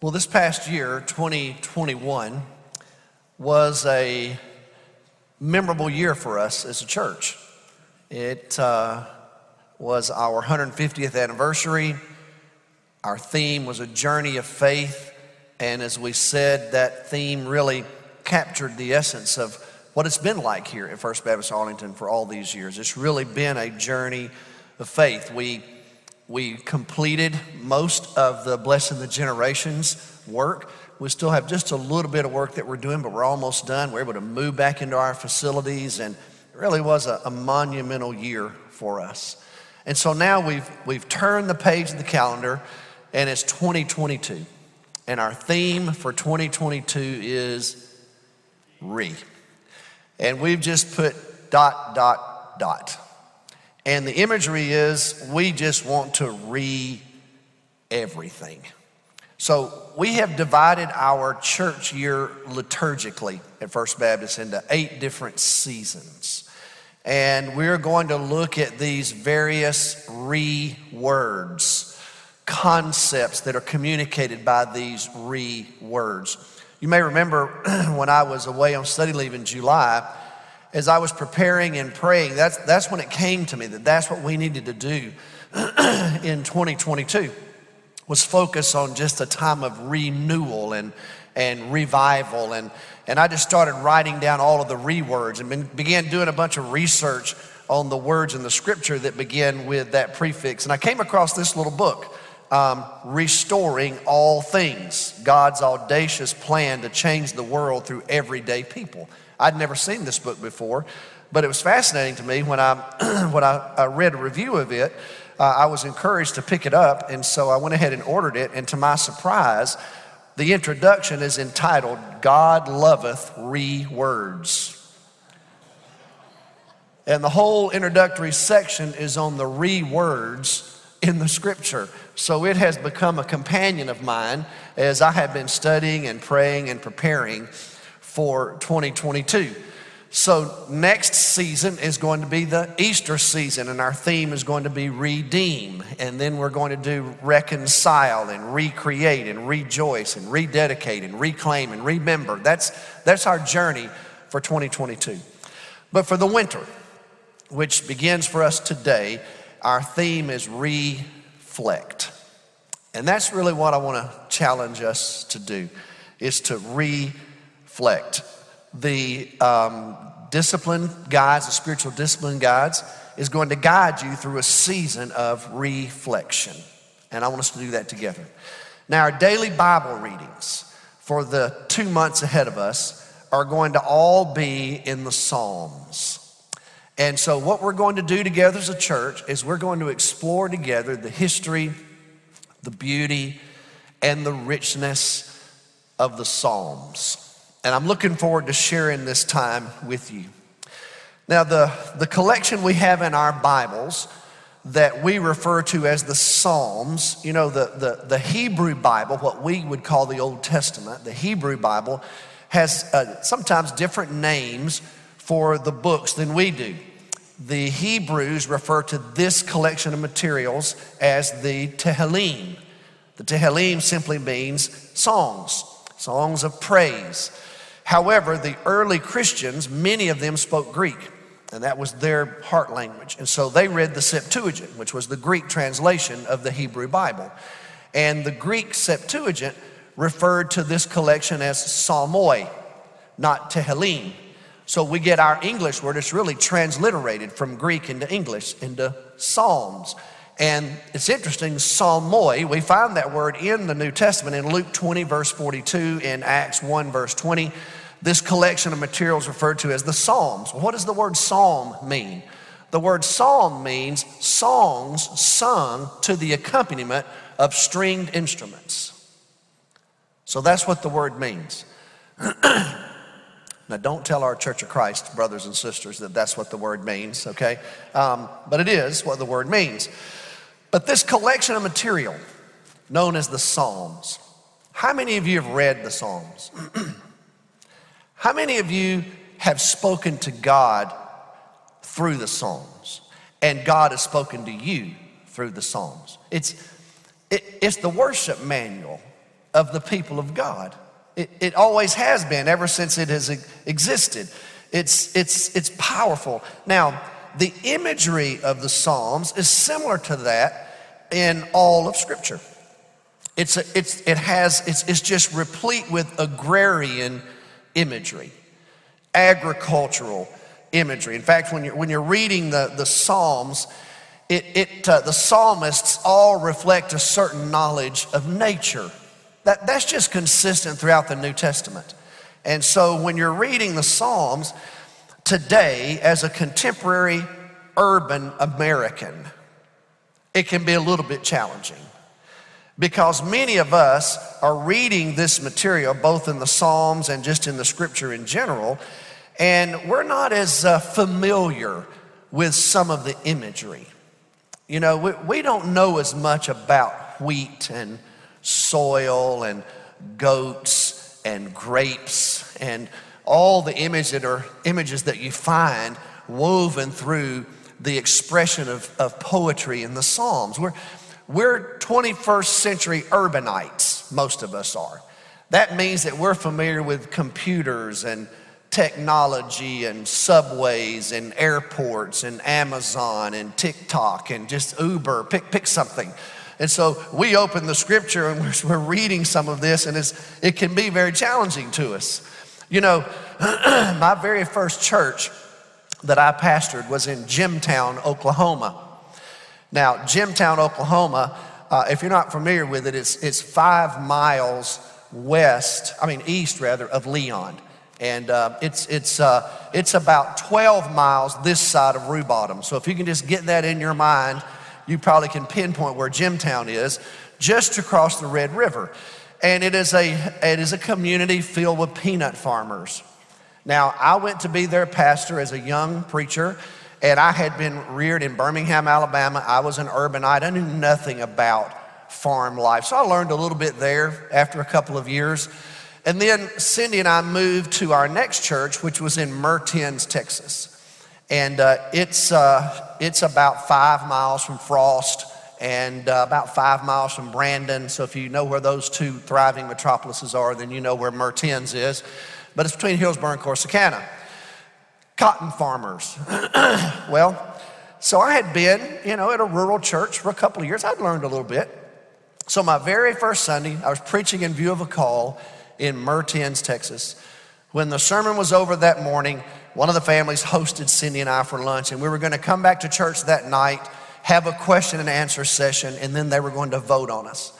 Well, this past year, 2021, was a memorable year for us as a church. It uh, was our 150th anniversary. Our theme was a journey of faith. And as we said, that theme really captured the essence of what it's been like here at First Baptist Arlington for all these years. It's really been a journey of faith. We we completed most of the Blessing the Generations work. We still have just a little bit of work that we're doing, but we're almost done. We're able to move back into our facilities, and it really was a, a monumental year for us. And so now we've, we've turned the page of the calendar, and it's 2022. And our theme for 2022 is re. And we've just put dot, dot, dot. And the imagery is we just want to re everything. So we have divided our church year liturgically at First Baptist into eight different seasons. And we're going to look at these various re words, concepts that are communicated by these re words. You may remember when I was away on study leave in July, as I was preparing and praying, that's, that's when it came to me that that's what we needed to do in 2022 was focus on just a time of renewal and, and revival. And, and I just started writing down all of the re words and been, began doing a bunch of research on the words in the scripture that begin with that prefix. And I came across this little book, um, Restoring All Things God's Audacious Plan to Change the World Through Everyday People. I'd never seen this book before, but it was fascinating to me when I, when I, I read a review of it. Uh, I was encouraged to pick it up, and so I went ahead and ordered it. And to my surprise, the introduction is entitled God Loveth Re Words. And the whole introductory section is on the re words in the scripture. So it has become a companion of mine as I have been studying and praying and preparing for 2022. So, next season is going to be the Easter season, and our theme is going to be redeem. And then we're going to do reconcile and recreate and rejoice and rededicate and reclaim and remember. That's, that's our journey for 2022. But for the winter, which begins for us today, our theme is reflect. And that's really what I want to challenge us to do, is to reflect reflect. The um, discipline guides, the spiritual discipline guides, is going to guide you through a season of reflection. And I want us to do that together. Now, our daily Bible readings for the two months ahead of us are going to all be in the Psalms. And so, what we're going to do together as a church is we're going to explore together the history, the beauty, and the richness of the Psalms. And I'm looking forward to sharing this time with you. Now, the, the collection we have in our Bibles that we refer to as the Psalms, you know, the, the, the Hebrew Bible, what we would call the Old Testament, the Hebrew Bible, has uh, sometimes different names for the books than we do. The Hebrews refer to this collection of materials as the Tehillim. The Tehillim simply means songs, songs of praise. However, the early Christians, many of them spoke Greek, and that was their heart language. And so they read the Septuagint, which was the Greek translation of the Hebrew Bible. And the Greek Septuagint referred to this collection as psalmoi, not tehillim. So we get our English word, it's really transliterated from Greek into English, into Psalms. And it's interesting, psalmoi, we find that word in the New Testament in Luke 20, verse 42, in Acts 1, verse 20. This collection of materials referred to as the Psalms. What does the word psalm mean? The word psalm means songs sung to the accompaniment of stringed instruments. So that's what the word means. now, don't tell our Church of Christ, brothers and sisters, that that's what the word means, okay? Um, but it is what the word means. But this collection of material, known as the Psalms, how many of you have read the Psalms? How many of you have spoken to God through the Psalms? And God has spoken to you through the Psalms. It's, it, it's the worship manual of the people of God. It, it always has been, ever since it has existed. It's, it's, it's powerful. Now, the imagery of the Psalms is similar to that in all of Scripture. It's, a, it's, it has, it's, it's just replete with agrarian imagery, agricultural imagery. In fact, when you're, when you're reading the, the Psalms, it, it, uh, the psalmists all reflect a certain knowledge of nature. That, that's just consistent throughout the New Testament. And so when you're reading the Psalms today as a contemporary urban American, it can be a little bit challenging because many of us are reading this material both in the Psalms and just in the scripture in general, and we're not as uh, familiar with some of the imagery. You know, we, we don't know as much about wheat and soil and goats and grapes and all the image that are, images that you find woven through the expression of, of poetry in the Psalms. We're, we're 21st century urbanites, most of us are. That means that we're familiar with computers and technology and subways and airports and Amazon and TikTok and just Uber, pick, pick something. And so we open the scripture and we're, we're reading some of this, and it can be very challenging to us. You know, my very first church that I pastored was in Jimtown, Oklahoma. Now, Jimtown, Oklahoma, uh, if you're not familiar with it, it's, it's five miles west, I mean, east rather, of Leon. And uh, it's, it's, uh, it's about 12 miles this side of Rubottom. So if you can just get that in your mind, you probably can pinpoint where Jimtown is, just across the Red River. And it is a, it is a community filled with peanut farmers. Now, I went to be their pastor as a young preacher, and I had been reared in Birmingham, Alabama. I was an urbanite. I knew nothing about farm life. So I learned a little bit there after a couple of years. And then Cindy and I moved to our next church, which was in Mertens, Texas. And uh, it's, uh, it's about five miles from Frost and uh, about five miles from Brandon. So if you know where those two thriving metropolises are, then you know where Mertens is. But it's between Hillsboro and Corsicana. Cotton farmers. well, so I had been, you know, at a rural church for a couple of years. I'd learned a little bit. So my very first Sunday, I was preaching in view of a call in Mertens, Texas. When the sermon was over that morning, one of the families hosted Cindy and I for lunch, and we were going to come back to church that night, have a question and answer session, and then they were going to vote on us.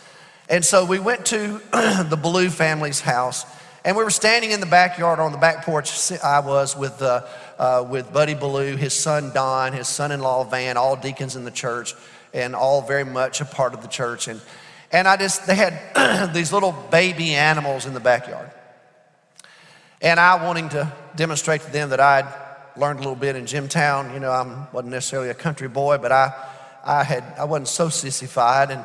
And so we went to the Blue family's house, and we were standing in the backyard on the back porch. I was with, uh, uh, with Buddy Blue, his son Don, his son in law Van, all deacons in the church, and all very much a part of the church. And and I just, they had these little baby animals in the backyard. And I wanting to demonstrate to them that I'd learned a little bit in Jimtown. You know, I wasn't necessarily a country boy, but I, I, had, I wasn't so sissified. And,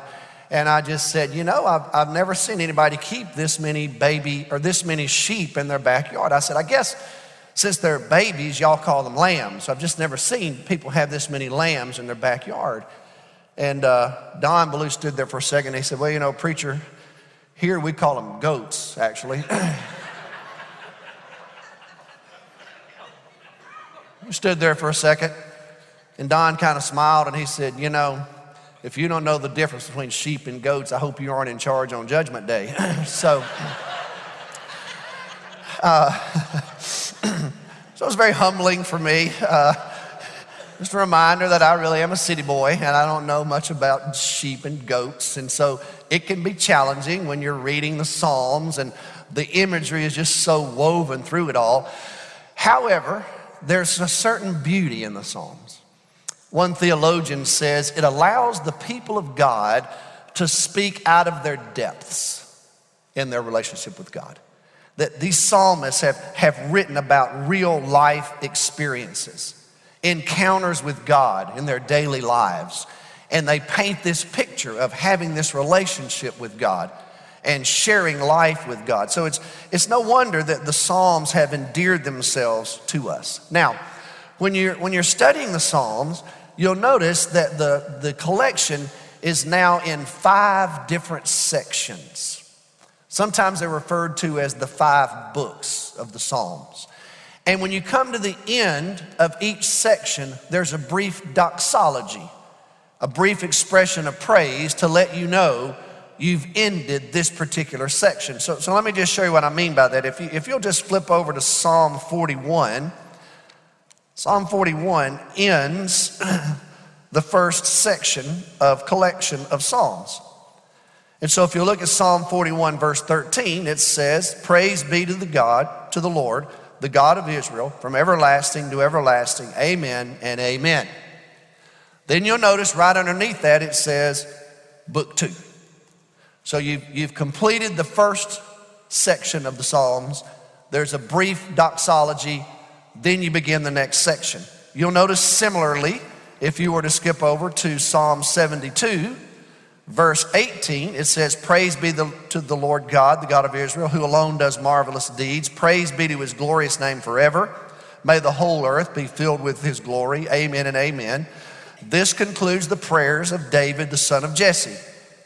and I just said, you know, I've, I've never seen anybody keep this many baby or this many sheep in their backyard. I said, I guess since they're babies, y'all call them lambs. I've just never seen people have this many lambs in their backyard. And uh, Don Ballou stood there for a second. He said, Well, you know, preacher, here we call them goats, actually. we stood there for a second, and Don kind of smiled and he said, You know, if you don't know the difference between sheep and goats, I hope you aren't in charge on Judgment Day. so, uh, so it was very humbling for me. Uh, just a reminder that I really am a city boy and I don't know much about sheep and goats. And so it can be challenging when you're reading the Psalms and the imagery is just so woven through it all. However, there's a certain beauty in the Psalms. One theologian says it allows the people of God to speak out of their depths in their relationship with God. That these psalmists have, have written about real life experiences encounters with God in their daily lives. And they paint this picture of having this relationship with God and sharing life with God. So it's, it's no wonder that the Psalms have endeared themselves to us. Now, when you're, when you're studying the Psalms, you'll notice that the, the collection is now in five different sections. Sometimes they're referred to as the five books of the Psalms. And when you come to the end of each section, there's a brief doxology, a brief expression of praise to let you know you've ended this particular section. So, so let me just show you what I mean by that. If, you, if you'll just flip over to Psalm 41, Psalm 41 ends the first section of collection of Psalms. And so if you look at Psalm 41, verse 13, it says, Praise be to the God, to the Lord, the God of Israel, from everlasting to everlasting. Amen and amen. Then you'll notice right underneath that it says, Book 2. So you've, you've completed the first section of the Psalms. There's a brief doxology, then you begin the next section. You'll notice similarly, if you were to skip over to Psalm 72, verse 18, it says, Praise be the, to the Lord God, the God of Israel, who alone does marvelous deeds. Praise be to his glorious name forever. May the whole earth be filled with his glory. Amen and amen. This concludes the prayers of David, the son of Jesse.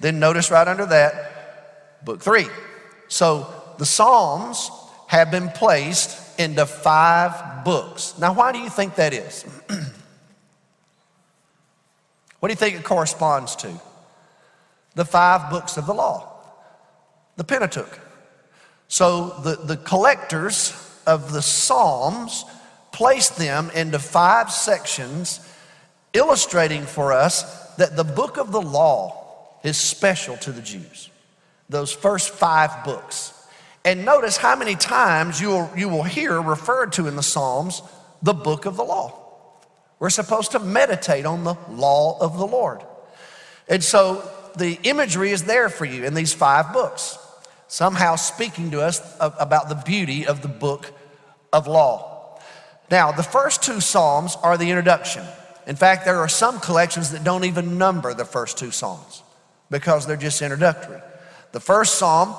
Then notice right under that, book three. So the Psalms have been placed into five books. Now, why do you think that is? what do you think it corresponds to? The five books of the law, the Pentateuch. So the, the collectors of the Psalms placed them into five sections, illustrating for us that the book of the law is special to the Jews. Those first five books. And notice how many times you will, you will hear referred to in the Psalms the book of the law. We're supposed to meditate on the law of the Lord. And so the imagery is there for you in these five books, somehow speaking to us about the beauty of the book of law. Now, the first two Psalms are the introduction. In fact, there are some collections that don't even number the first two Psalms because they're just introductory. The first psalm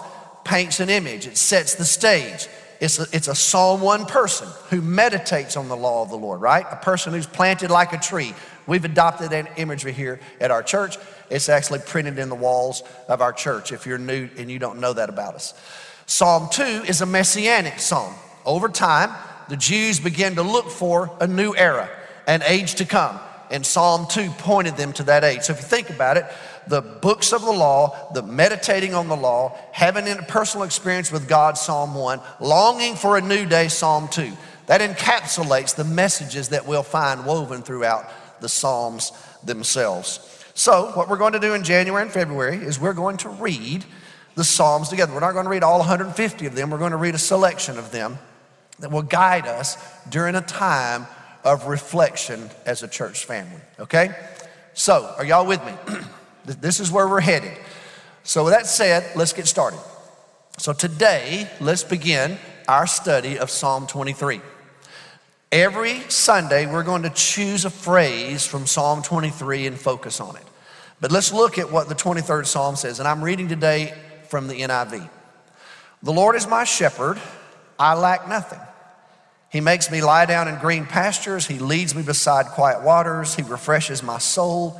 paints an image, it sets the stage. It's a, it's a Psalm 1 person who meditates on the law of the Lord, right? A person who's planted like a tree. We've adopted that imagery here at our church. It's actually printed in the walls of our church if you're new and you don't know that about us. Psalm 2 is a messianic psalm. Over time, the Jews began to look for a new era, an age to come. And Psalm 2 pointed them to that age. So if you think about it, the books of the law, the meditating on the law, having a personal experience with God, Psalm 1, longing for a new day, Psalm 2. That encapsulates the messages that we'll find woven throughout the Psalms themselves. So, what we're going to do in January and February is we're going to read the Psalms together. We're not going to read all 150 of them, we're going to read a selection of them that will guide us during a time of reflection as a church family. Okay? So, are y'all with me? This is where we're headed. So, with that said, let's get started. So, today, let's begin our study of Psalm 23. Every Sunday, we're going to choose a phrase from Psalm 23 and focus on it. But let's look at what the 23rd Psalm says. And I'm reading today from the NIV. The Lord is my shepherd, I lack nothing. He makes me lie down in green pastures. He leads me beside quiet waters. He refreshes my soul.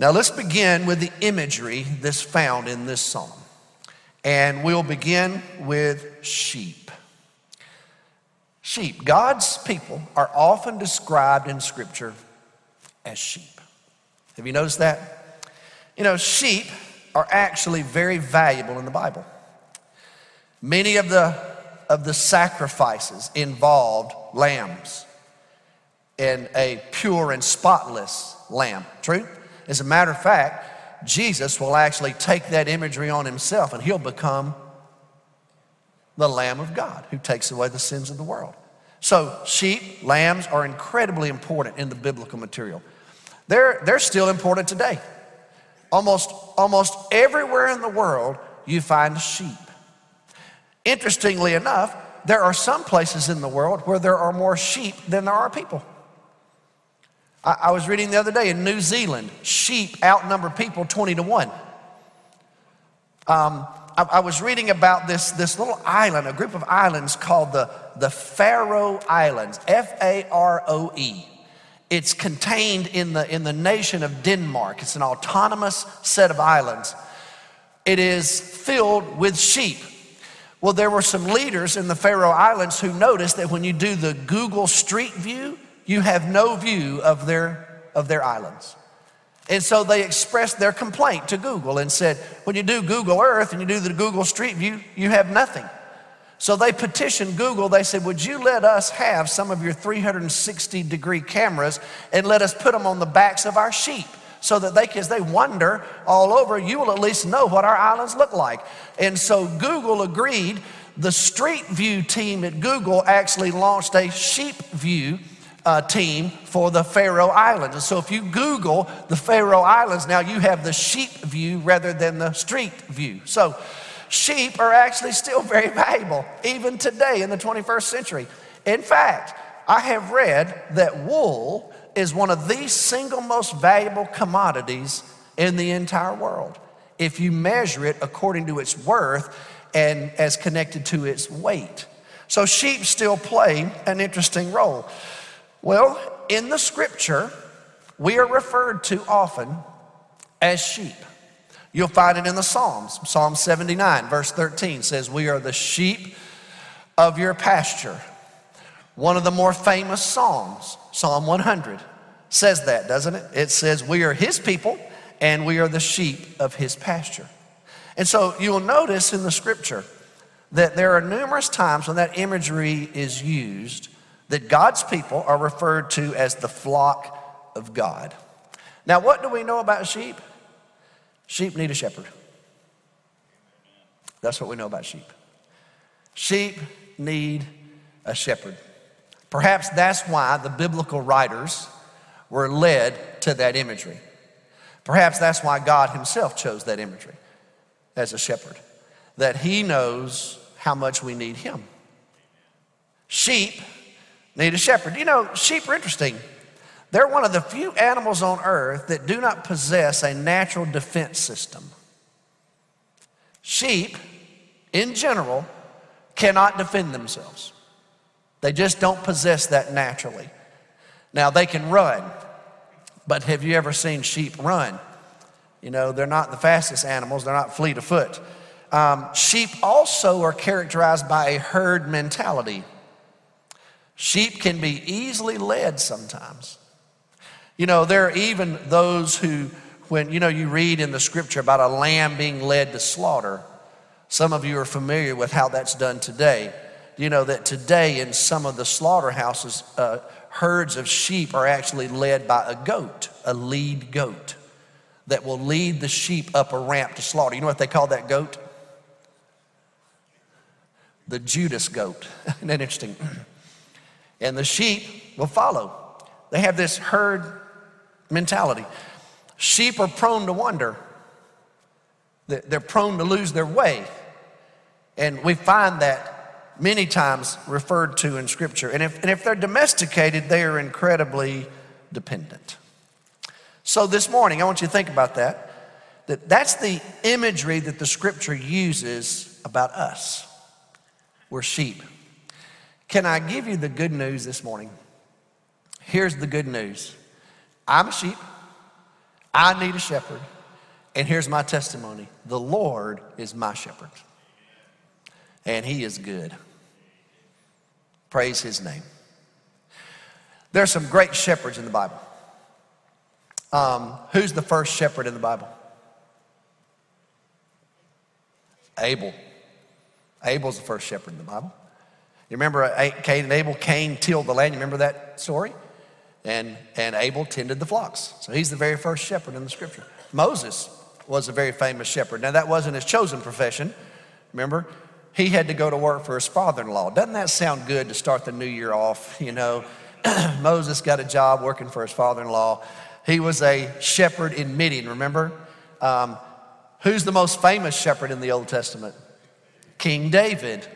Now, let's begin with the imagery that's found in this psalm. And we'll begin with sheep. Sheep, God's people are often described in Scripture as sheep. Have you noticed that? You know, sheep are actually very valuable in the Bible. Many of the, of the sacrifices involved lambs and a pure and spotless lamb. True? As a matter of fact, Jesus will actually take that imagery on himself and he'll become the Lamb of God who takes away the sins of the world. So, sheep, lambs are incredibly important in the biblical material. They're, they're still important today. Almost, almost everywhere in the world, you find sheep. Interestingly enough, there are some places in the world where there are more sheep than there are people. I, I was reading the other day in New Zealand, sheep outnumber people 20 to 1. Um, I, I, was reading about this, this little island, a group of islands called the, the Faroe Islands, F A R O E. It's contained in the, in the nation of Denmark. It's an autonomous set of islands. It is filled with sheep. Well, there were some leaders in the Faroe Islands who noticed that when you do the Google Street View, you have no view of their, of their islands. And so they expressed their complaint to Google and said, when you do Google Earth and you do the Google Street View, you have nothing. So they petitioned Google. They said, Would you let us have some of your 360 degree cameras and let us put them on the backs of our sheep? So that they, as they wander all over, you will at least know what our islands look like. And so Google agreed. The Street View team at Google actually launched a sheep view uh, team for the Faroe Islands. And so if you Google the Faroe Islands, now you have the sheep view rather than the street view. So sheep are actually still very valuable, even today in the 21st century. In fact, I have read that wool is one of the single most valuable commodities in the entire world if you measure it according to its worth and as connected to its weight. So sheep still play an interesting role. Well, in the scripture, we are referred to often as sheep. You'll find it in the Psalms. Psalm 79, verse 13 says, We are the sheep of your pasture. One of the more famous Psalms, Psalm 100, says that, doesn't it? It says, We are his people and we are the sheep of his pasture. And so you'll notice in the scripture that there are numerous times when that imagery is used that God's people are referred to as the flock of God. Now, what do we know about sheep? Sheep need a shepherd. That's what we know about sheep. Sheep need a shepherd. Perhaps that's why the biblical writers were led to that imagery. Perhaps that's why God Himself chose that imagery as a shepherd, that He knows how much we need Him. Sheep need a shepherd. You know, sheep are interesting. They're one of the few animals on earth that do not possess a natural defense system. Sheep, in general, cannot defend themselves. They just don't possess that naturally. Now, they can run, but have you ever seen sheep run? You know, they're not the fastest animals, they're not fleet of foot. Um, sheep also are characterized by a herd mentality. Sheep can be easily led sometimes. You know, there are even those who, when, you know, you read in the scripture about a lamb being led to slaughter. Some of you are familiar with how that's done today. You know that today in some of the slaughterhouses, uh, herds of sheep are actually led by a goat, a lead goat, that will lead the sheep up a ramp to slaughter. You know what they call that goat? The Judas goat. Isn't that interesting? and the sheep will follow. They have this herd mentality. Sheep are prone to wander, they're prone to lose their way. And we find that many times referred to in Scripture. And if, and if they're domesticated, they are incredibly dependent. So this morning, I want you to think about that. That that's the imagery that the Scripture uses about us. We're sheep. Can I give you the good news this morning? Here's the good news I'm a sheep. I need a shepherd. And here's my testimony the Lord is my shepherd, and he is good. Praise his name. There are some great shepherds in the Bible. Um, who's the first shepherd in the Bible? Abel. Abel's the first shepherd in the Bible. You remember Cain and Abel? Cain tilled the land. You remember that story? and, and Abel tended the flocks. So he's the very first shepherd in the scripture. Moses was a very famous shepherd. Now, that wasn't his chosen profession. Remember? He had to go to work for his father in law. Doesn't that sound good to start the new year off? You know, Moses got a job working for his father in law. He was a shepherd in Midian, remember? Um, who's the most famous shepherd in the Old Testament? King David.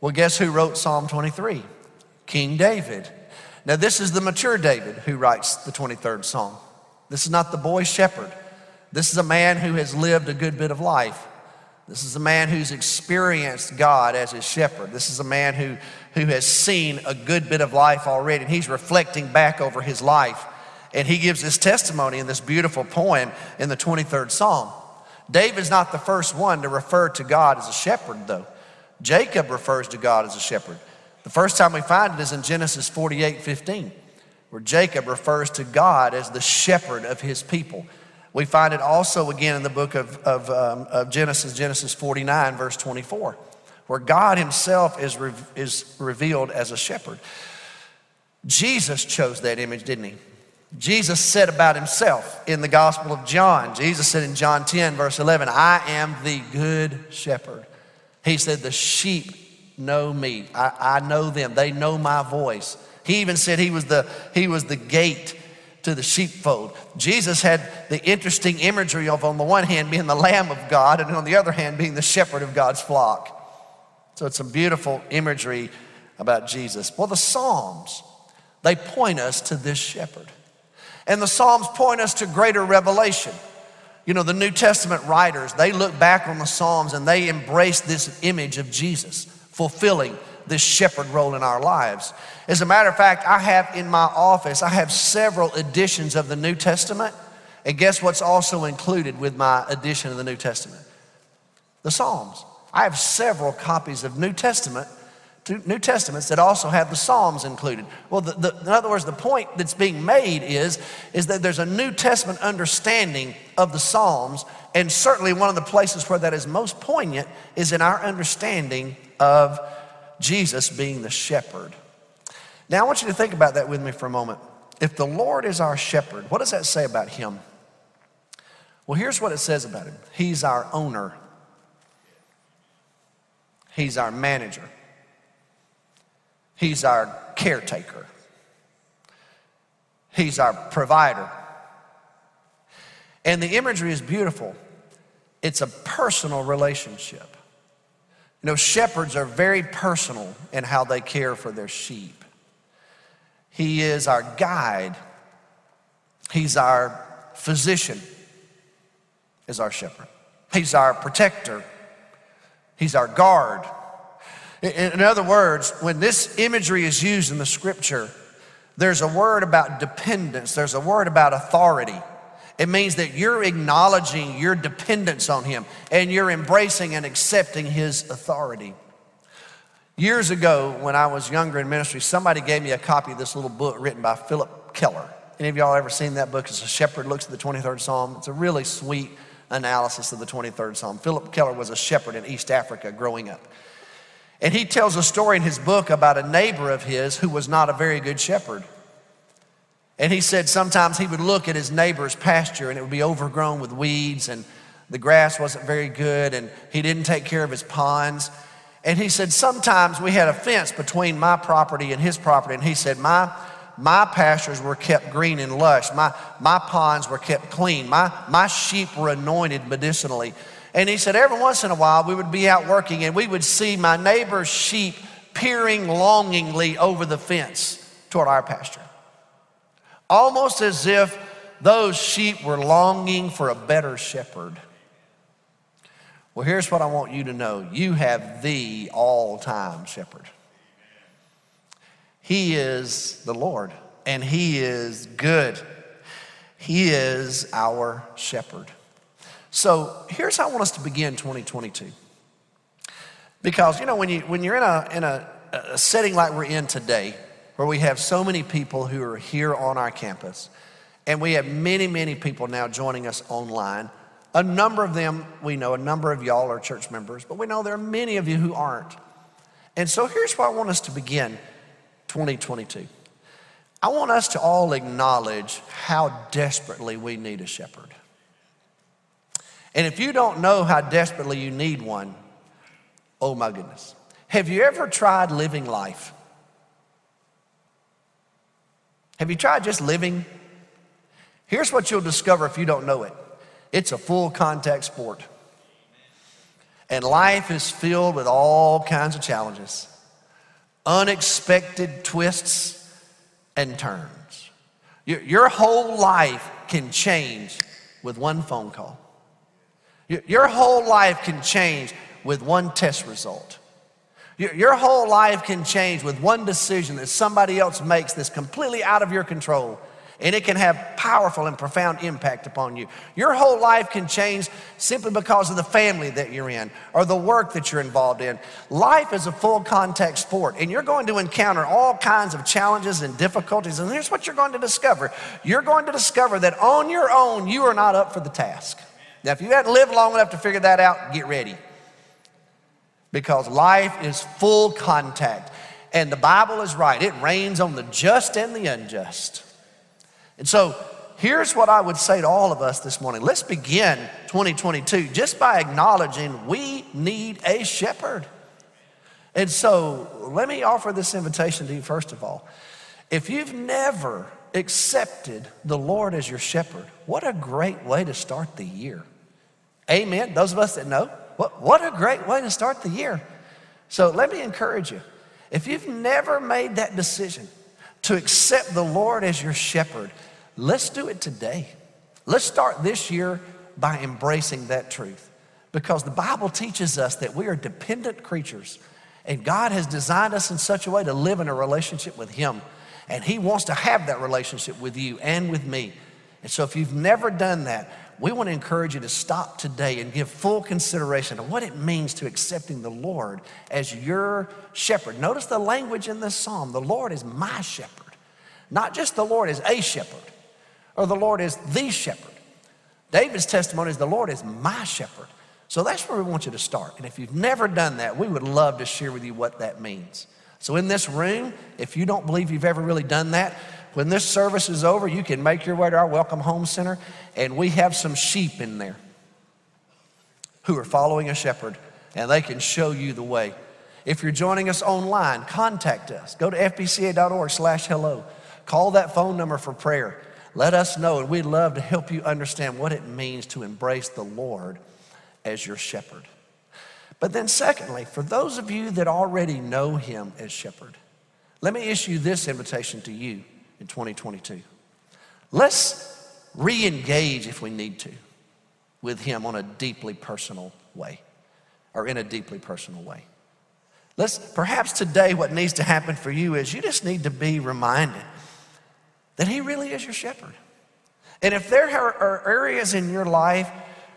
Well, guess who wrote Psalm 23? King David. Now, this is the mature David who writes the 23rd Psalm. This is not the boy shepherd. This is a man who has lived a good bit of life. This is a man who's experienced God as his shepherd. This is a man who, who has seen a good bit of life already, and he's reflecting back over his life. And he gives this testimony in this beautiful poem in the 23rd Psalm. David's not the first one to refer to God as a shepherd, though. Jacob refers to God as a shepherd. The first time we find it is in Genesis 48 15, where Jacob refers to God as the shepherd of his people. We find it also again in the book of, of, um, of Genesis, Genesis 49, verse 24, where God himself is, re- is revealed as a shepherd. Jesus chose that image, didn't he? Jesus said about himself in the Gospel of John. Jesus said in John 10, verse 11, I am the good shepherd. He said, The sheep know me. I, I know them. They know my voice. He even said he was the, he was the gate to the sheepfold. Jesus had the interesting imagery of, on the one hand, being the Lamb of God, and on the other hand, being the shepherd of God's flock. So it's some beautiful imagery about Jesus. Well, the Psalms, they point us to this shepherd. And the Psalms point us to greater revelation. You know, the New Testament writers, they look back on the Psalms and they embrace this image of Jesus fulfilling this shepherd role in our lives. As a matter of fact, I have in my office, I have several editions of the New Testament. And guess what's also included with my edition of the New Testament? The Psalms. I have several copies of New Testament New Testaments that also have the Psalms included. Well, the, the, in other words, the point that's being made is, is that there's a New Testament understanding of the Psalms, and certainly one of the places where that is most poignant is in our understanding of Jesus being the shepherd. Now, I want you to think about that with me for a moment. If the Lord is our shepherd, what does that say about him? Well, here's what it says about him He's our owner, He's our manager. He's our caretaker. He's our provider. And the imagery is beautiful. It's a personal relationship. You know, shepherds are very personal in how they care for their sheep. He is our guide. He's our physician, is our shepherd. He's our protector. He's our guard. In other words, when this imagery is used in the scripture, there's a word about dependence, there's a word about authority. It means that you're acknowledging your dependence on Him and you're embracing and accepting His authority. Years ago, when I was younger in ministry, somebody gave me a copy of this little book written by Phillip Keller. Any of y'all ever seen that book? It's a shepherd looks at the 23rd Psalm. It's a really sweet analysis of the 23rd Psalm. Phillip Keller was a shepherd in East Africa growing up. And he tells a story in his book about a neighbor of his who was not a very good shepherd. And he said sometimes he would look at his neighbor's pasture and it would be overgrown with weeds and the grass wasn't very good and he didn't take care of his ponds. And he said, Sometimes we had a fence between my property and his property. And he said, My, my pastures were kept green and lush. My, my ponds were kept clean. My, my sheep were anointed medicinally. And he said, every once in a while, we would be out working and we would see my neighbor's sheep peering longingly over the fence toward our pasture. Almost as if those sheep were longing for a better shepherd. Well, here's what I want you to know you have the all time shepherd. He is the Lord, and He is good. He is our shepherd. So here's how I want us to begin 2022. Because, you know, when, you, when you're in, a, in a, a setting like we're in today, where we have so many people who are here on our campus, and we have many, many people now joining us online. A number of them we know, a number of y'all are church members, but we know there are many of you who aren't. And so here's where I want us to begin 2022. I want us to all acknowledge how desperately we need a shepherd. And if you don't know how desperately you need one, oh my goodness. Have you ever tried living life? Have you tried just living? Here's what you'll discover if you don't know it it's a full contact sport. And life is filled with all kinds of challenges, unexpected twists and turns. Your, your whole life can change with one phone call. Your, whole life can change with one test result. Your, your whole life can change with one decision that somebody else makes that's completely out of your control and it can have powerful and profound impact upon you. Your whole life can change simply because of the family that you're in or the work that you're involved in. Life is a full contact sport, and you're going to encounter all kinds of challenges and difficulties. And here's what you're going to discover you're going to discover that on your own, you are not up for the task. Now, if you hadn't lived long enough to figure that out, get ready. Because life is full contact. And the Bible is right. It rains on the just and the unjust. And so here's what I would say to all of us this morning. Let's begin 2022 just by acknowledging we need a shepherd. And so let me offer this invitation to you first of all. If you've never accepted the Lord as your shepherd, what a great way to start the year. Amen. Those of us that know, what, what a great way to start the year. So let me encourage you. If you've never made that decision to accept the Lord as your shepherd, Let's do it today. Let's start this year by embracing that truth because the Bible teaches us that we are dependent creatures and God has designed us in such a way to live in a relationship with Him. And He wants to have that relationship with you and with me. And so, if you've never done that, we want to encourage you to stop today and give full consideration to what it means to accepting the Lord as your shepherd. Notice the language in this psalm the Lord is my shepherd, not just the Lord is a shepherd or the Lord is the shepherd. David's testimony is the Lord is my shepherd. So that's where we want you to start. And if you've never done that, we would love to share with you what that means. So in this room, if you don't believe you've ever really done that, when this service is over, you can make your way to our Welcome Home Center, and we have some sheep in there who are following a shepherd, and they can show you the way. If you're joining us online, contact us. Go to fbca.org slash hello. Call that phone number for prayer. Let us know, and we'd love to help you understand what it means to embrace the Lord as your shepherd. But then, secondly, for those of you that already know Him as shepherd, let me issue this invitation to you in 2022. Let's re engage if we need to with Him on a deeply personal way or in a deeply personal way. Let's perhaps today, what needs to happen for you is you just need to be reminded that He really is your shepherd. And if there are areas in your life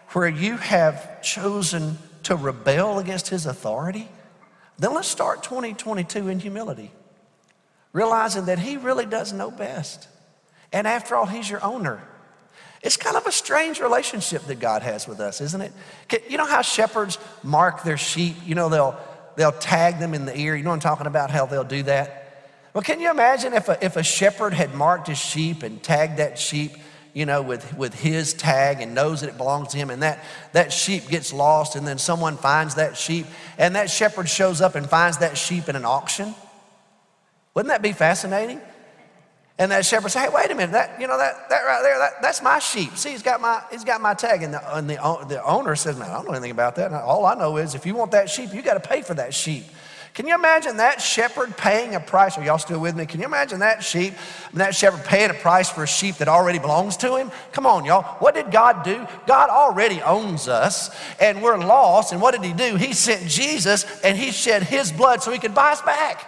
where you have chosen to rebel against His authority, then let's start 2022 in humility, realizing that He really does know best. And after all, He's your owner. It's kind of a strange relationship that God has with us, isn't it? You know how shepherds mark their sheep? You know, they'll, they'll tag them in the ear. You know I'm talking about, how they'll do that? Well, can you imagine if a, if a shepherd had marked his sheep and tagged that sheep, you know, with, with his tag and knows that it belongs to him, and that, that sheep gets lost, and then someone finds that sheep, and that shepherd shows up and finds that sheep in an auction? Wouldn't that be fascinating? And that shepherd say, hey, wait a minute, that, you know, that, that right there, that, that's my sheep. See, he's got my, he's got my tag. And, the, and the, the owner says, man, I don't know anything about that. All I know is if you want that sheep, you got to pay for that sheep. Can you imagine that shepherd paying a price? Are y'all still with me? Can you imagine that sheep, that shepherd paying a price for a sheep that already belongs to him? Come on, y'all. What did God do? God already owns us, and we're lost. And what did He do? He sent Jesus, and He shed His blood so He could buy us back.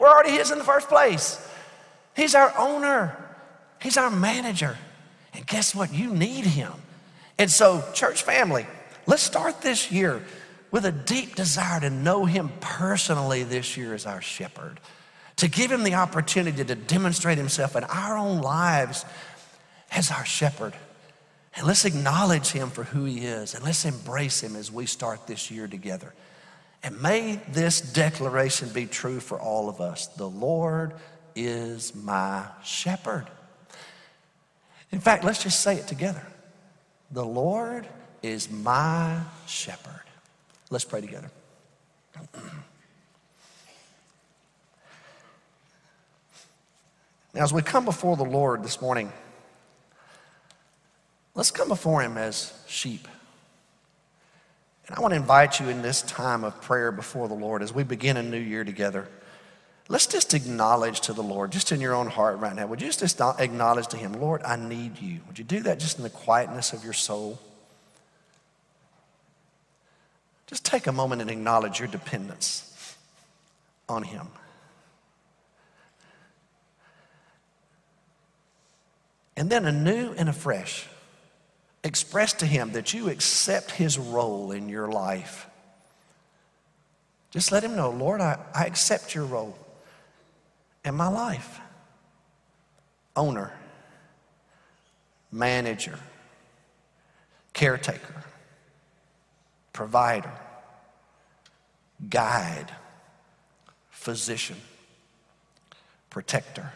We're already His in the first place. He's our owner, He's our manager. And guess what? You need Him. And so, church family, let's start this year with a deep desire to know Him personally this year as our shepherd, to give Him the opportunity to demonstrate Himself in our own lives as our shepherd. And let's acknowledge Him for who He is and let's embrace Him as we start this year together. And may this declaration be true for all of us. The Lord is my shepherd. In fact, let's just say it together. The Lord is my shepherd. Let's pray together. Now, as we come before the Lord this morning, let's come before Him as sheep. And I want to invite you in this time of prayer before the Lord as we begin a new year together. Let's just acknowledge to the Lord, just in your own heart right now. Would you just acknowledge to Him, Lord, I need you? Would you do that just in the quietness of your soul? Just take a moment and acknowledge your dependence on Him. And then anew and afresh, express to Him that you accept His role in your life. Just let Him know, Lord, I, I accept your role in my life. Owner, manager, caretaker, provider, guide, physician, protector.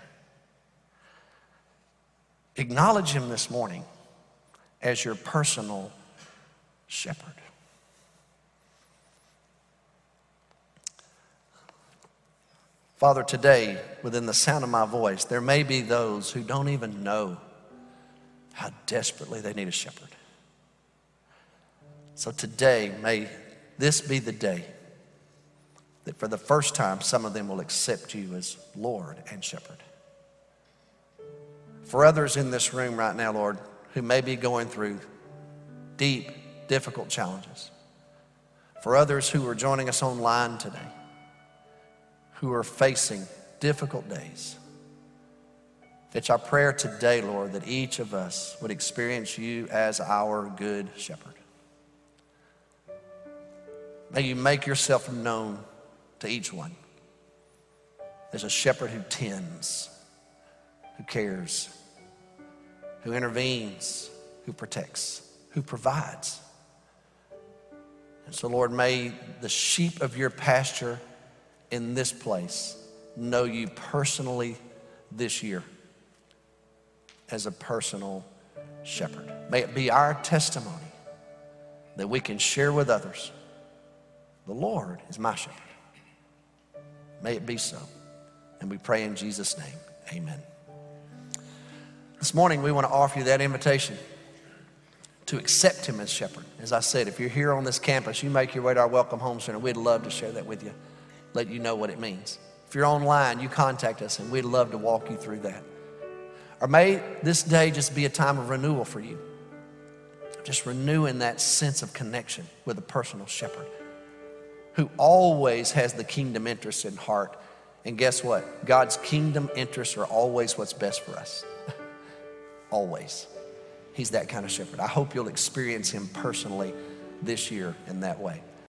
Acknowledge him this morning as your personal shepherd. Father, today, within the sound of my voice, there may be those who don't even know how desperately they need a shepherd. So today, may this be the day that for the first time, some of them will accept you as Lord and shepherd. For others in this room right now, Lord, who may be going through deep, difficult challenges. For others who are joining us online today, who are facing difficult days. It's our prayer today, Lord, that each of us would experience you as our good shepherd. May you make yourself known to each one. There's a shepherd who tends, who cares, who intervenes, who protects, who provides. And so, Lord, may the sheep of your pasture in this place know you personally this year as a personal shepherd. May it be our testimony that we can share with others the Lord is my shepherd. May it be so. And we pray in Jesus' name, amen. This morning, we want to offer you that invitation to accept Him as shepherd. As I said, if you're here on this campus, you make your way to our Welcome Home Center. We'd love to share that with you let you know what it means. If you're online, you contact us and we'd love to walk you through that. Or may this day just be a time of renewal for you. Just renewing that sense of connection with a personal shepherd who always has the kingdom interest in heart. And guess what? God's kingdom interests are always what's best for us. always. He's that kind of shepherd. I hope you'll experience him personally this year in that way.